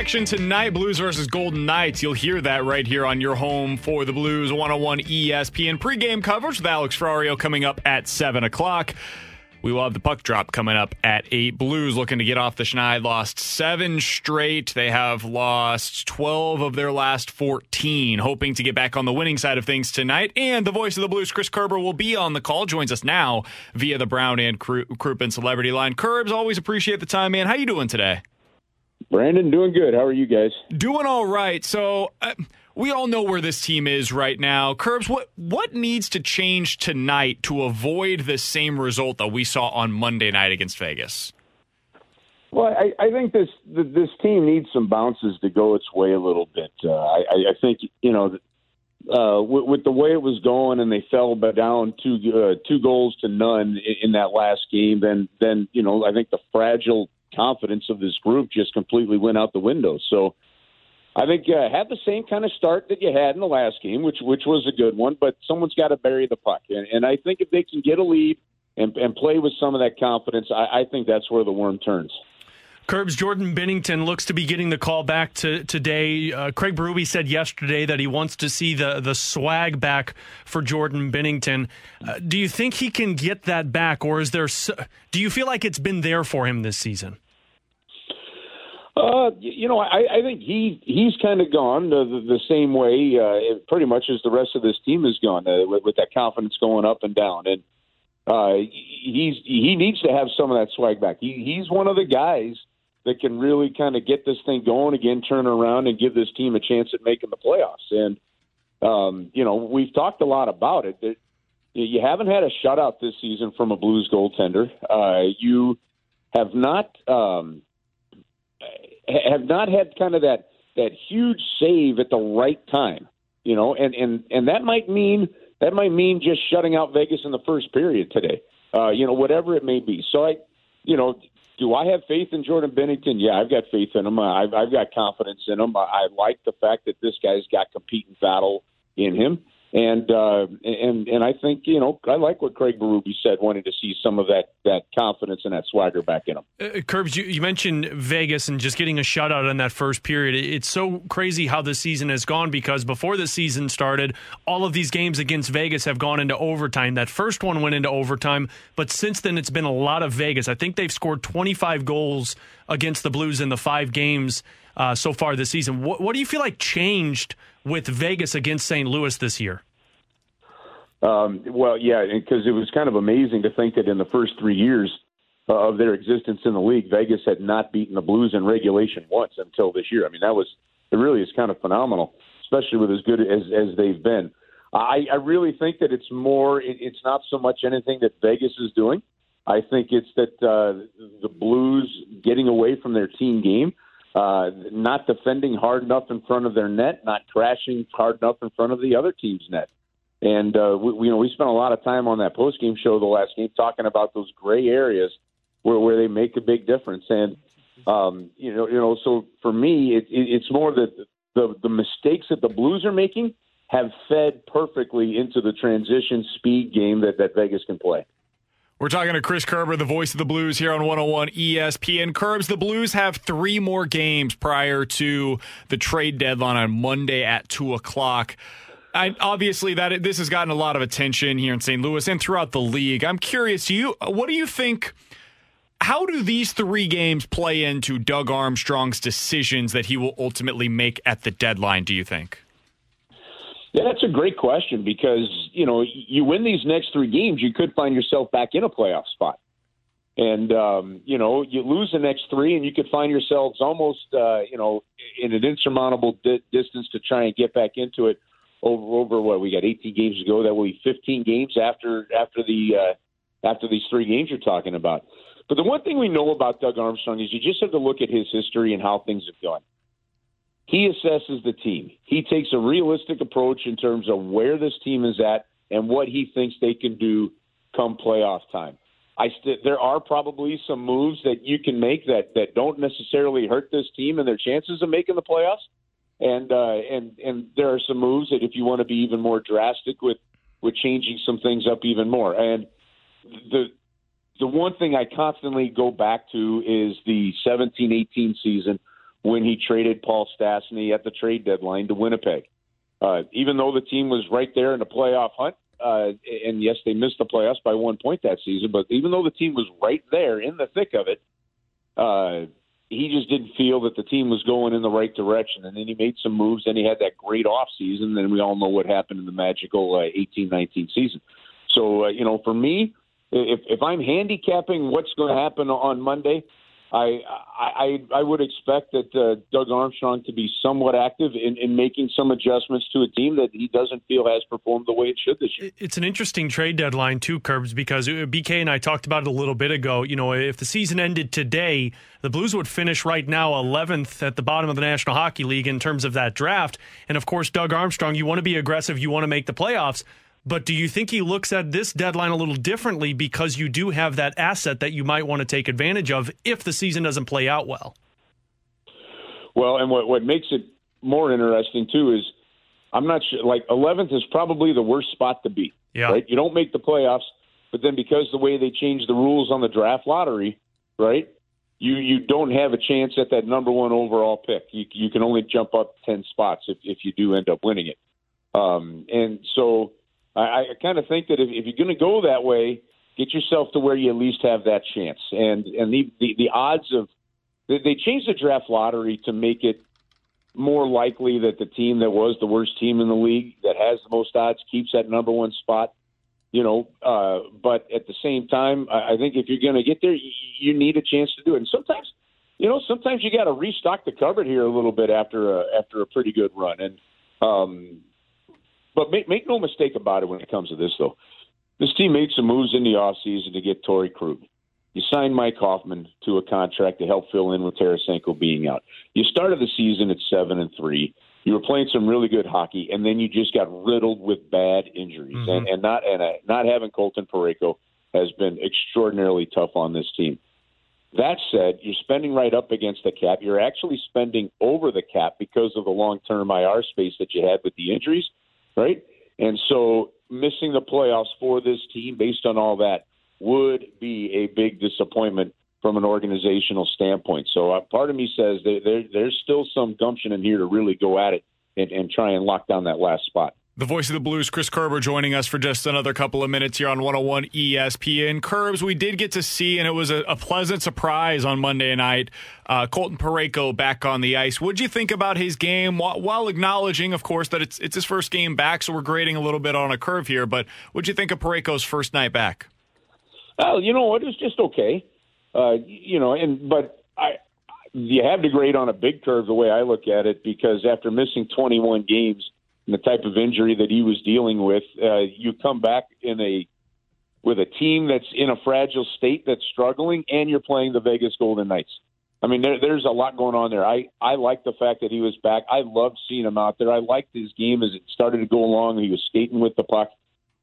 action tonight. Blues versus Golden Knights. You'll hear that right here on your home for the Blues 101 ESPN pregame coverage with Alex Ferrario coming up at 7 o'clock. We will have the puck drop coming up at 8. Blues looking to get off the schneid. Lost seven straight. They have lost 12 of their last 14. Hoping to get back on the winning side of things tonight. And the voice of the Blues, Chris Kerber, will be on the call. Joins us now via the Brown and Crouppen Celebrity Line. Curbs, always appreciate the time, man. How you doing today? Brandon, doing good. How are you guys? Doing all right. So, uh, we all know where this team is right now. Curbs, what what needs to change tonight to avoid the same result that we saw on Monday night against Vegas? Well, I, I think this this team needs some bounces to go its way a little bit. Uh, I, I think you know, uh, with, with the way it was going, and they fell down two uh, two goals to none in, in that last game. Then then you know, I think the fragile confidence of this group just completely went out the window. So I think uh, have the same kind of start that you had in the last game, which which was a good one. But someone's got to bury the puck, and, and I think if they can get a lead and, and play with some of that confidence, I, I think that's where the worm turns. Curbs Jordan Binnington looks to be getting the call back to, today. Uh, Craig Berube said yesterday that he wants to see the, the swag back for Jordan Binnington. Uh, do you think he can get that back, or is there? Do you feel like it's been there for him this season? Uh, you know, I, I think he he's kind of gone the, the, the same way, uh, pretty much as the rest of this team has gone, uh, with, with that confidence going up and down, and uh, he's he needs to have some of that swag back. He, he's one of the guys that can really kind of get this thing going again, turn around, and give this team a chance at making the playoffs. And um, you know, we've talked a lot about it. That you haven't had a shutout this season from a Blues goaltender. Uh, you have not um, have not had kind of that that huge save at the right time. You know, and and and that might mean that might mean just shutting out Vegas in the first period today. Uh, you know, whatever it may be. So I, you know, do I have faith in Jordan Binnington? Yeah, I've got faith in him. Uh, I've, I've got confidence in him. I, I like the fact that this guy's got competing battle in him. And uh, and and I think you know I like what Craig Berube said, wanting to see some of that that confidence and that swagger back in him. Uh, Curbs, you, you mentioned Vegas and just getting a shutout in that first period. It's so crazy how the season has gone because before the season started, all of these games against Vegas have gone into overtime. That first one went into overtime, but since then it's been a lot of Vegas. I think they've scored 25 goals against the Blues in the five games uh, so far this season. What, what do you feel like changed with Vegas against St. Louis this year? Um, well, yeah, because it was kind of amazing to think that in the first three years uh, of their existence in the league, Vegas had not beaten the Blues in regulation once until this year. I mean, that was it. Really, is kind of phenomenal, especially with as good as as they've been. I, I really think that it's more. It, it's not so much anything that Vegas is doing. I think it's that uh, the Blues getting away from their team game, uh, not defending hard enough in front of their net, not crashing hard enough in front of the other team's net. And uh, we, you know, we spent a lot of time on that post game show the last game talking about those gray areas where where they make a big difference. And um, you know, you know, so for me, it, it, it's more that the the mistakes that the Blues are making have fed perfectly into the transition speed game that that Vegas can play. We're talking to Chris Kerber, the voice of the Blues here on 101 ESPN. Curbs, the Blues have three more games prior to the trade deadline on Monday at 2 o'clock. I, obviously, that this has gotten a lot of attention here in St. Louis and throughout the league. I'm curious, you what do you think? How do these three games play into Doug Armstrong's decisions that he will ultimately make at the deadline? Do you think? Yeah, that's a great question because you know you win these next three games, you could find yourself back in a playoff spot, and um, you know you lose the next three, and you could find yourselves almost uh, you know in an insurmountable di- distance to try and get back into it over over what we got 18 games to go. That will be 15 games after after the uh, after these three games you're talking about. But the one thing we know about Doug Armstrong is you just have to look at his history and how things have gone. He assesses the team. He takes a realistic approach in terms of where this team is at and what he thinks they can do come playoff time. I st- there are probably some moves that you can make that that don't necessarily hurt this team and their chances of making the playoffs and uh, and and there are some moves that if you want to be even more drastic with with changing some things up even more. And the the one thing I constantly go back to is the 17-18 season when he traded Paul Stastny at the trade deadline to Winnipeg. Uh, even though the team was right there in the playoff hunt, uh, and yes, they missed the playoffs by one point that season, but even though the team was right there in the thick of it, uh, he just didn't feel that the team was going in the right direction. And then he made some moves. and he had that great off season. Then we all know what happened in the magical uh, 18-19 season. So, uh, you know, for me, if, if I'm handicapping what's going to happen on Monday, I I I would expect that uh, Doug Armstrong to be somewhat active in, in making some adjustments to a team that he doesn't feel has performed the way it should this year. It's an interesting trade deadline too, Curbs, because uh, BK and I talked about it a little bit ago. You know, if the season ended today, the Blues would finish right now 11th at the bottom of the National Hockey League in terms of that draft. And of course, Doug Armstrong, you want to be aggressive, you want to make the playoffs. But do you think he looks at this deadline a little differently because you do have that asset that you might want to take advantage of if the season doesn't play out well? Well, and what what makes it more interesting too is I'm not sure. Like 11th is probably the worst spot to be. Yeah. Right. You don't make the playoffs, but then because the way they changed the rules on the draft lottery, right? You you don't have a chance at that number one overall pick. You you can only jump up ten spots if if you do end up winning it. Um, and so I, I kind of think that if, if you're going to go that way, get yourself to where you at least have that chance. And and the the, the odds of they, they changed the draft lottery to make it more likely that the team that was the worst team in the league that has the most odds keeps that number one spot. You know, uh, but at the same time, I, I think if you're going to get there, you, you need a chance to do it. And sometimes, you know, sometimes you got to restock the cupboard here a little bit after a, after a pretty good run. And um, but make, make no mistake about it when it comes to this, though. This team made some moves in the offseason to get Torey Krug. You signed Mike Hoffman to a contract to help fill in with Tarasenko being out. You started the season at seven and three. You were playing some really good hockey, and then you just got riddled with bad injuries. Mm-hmm. And, and not and uh, not having Colton Parayko has been extraordinarily tough on this team. That said, you're spending right up against the cap. You're actually spending over the cap because of the long term IR space that you had with the injuries right? And so missing the playoffs for this team based on all that would be a big disappointment from an organizational standpoint. So uh, part of me says there, there's still some gumption in here to really go at it and, and try and lock down that last spot. The voice of the Blues, Chris Kerber, joining us for just another couple of minutes here on 101 ESPN. Curbs, we did get to see, and it was a, a pleasant surprise on Monday night. Uh, Colton Parayko back on the ice. What'd you think about his game? While, while, acknowledging, of course, that it's it's his first game back, so we're grading a little bit on a curve here. But what'd you think of Parayko's first night back? Well, you know what, it was just okay. Uh, you know, and but I you have to grade on a big curve the way I look at it because after missing 21 games and the type of injury that he was dealing with, uh, you come back in a with a team that's in a fragile state that's struggling, and you're playing the Vegas Golden Knights. I mean, there, there's a lot going on there. I I like the fact that he was back. I loved seeing him out there. I liked his game as it started to go along. He was skating with the puck.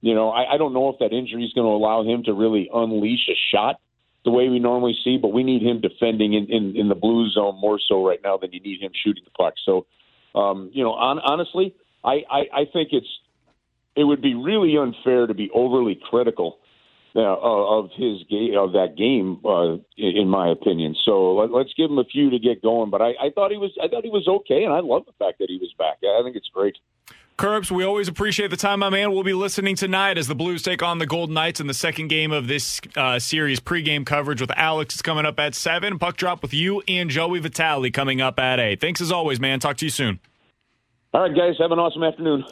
You know, I, I don't know if that injury is going to allow him to really unleash a shot the way we normally see, but we need him defending in, in, in the blue zone more so right now than you need him shooting the puck. So, um, you know, on, honestly, I, I, I think it's it would be really unfair to be overly critical uh, of his game of that game, uh, in my opinion. So let, us give him a few to get going. But I, I thought he was I thought he was okay, and I love the fact that he was back. I think it's great. Curbs, we always appreciate the time, my man. We'll be listening tonight as the Blues take on the Golden Knights in the second game of this uh, series. Pre-game coverage with Alex is coming up at 7. Puck drop with you and Joey Vitale coming up at 8. Thanks as always, man. Talk to you soon. All right, guys. Have an awesome afternoon.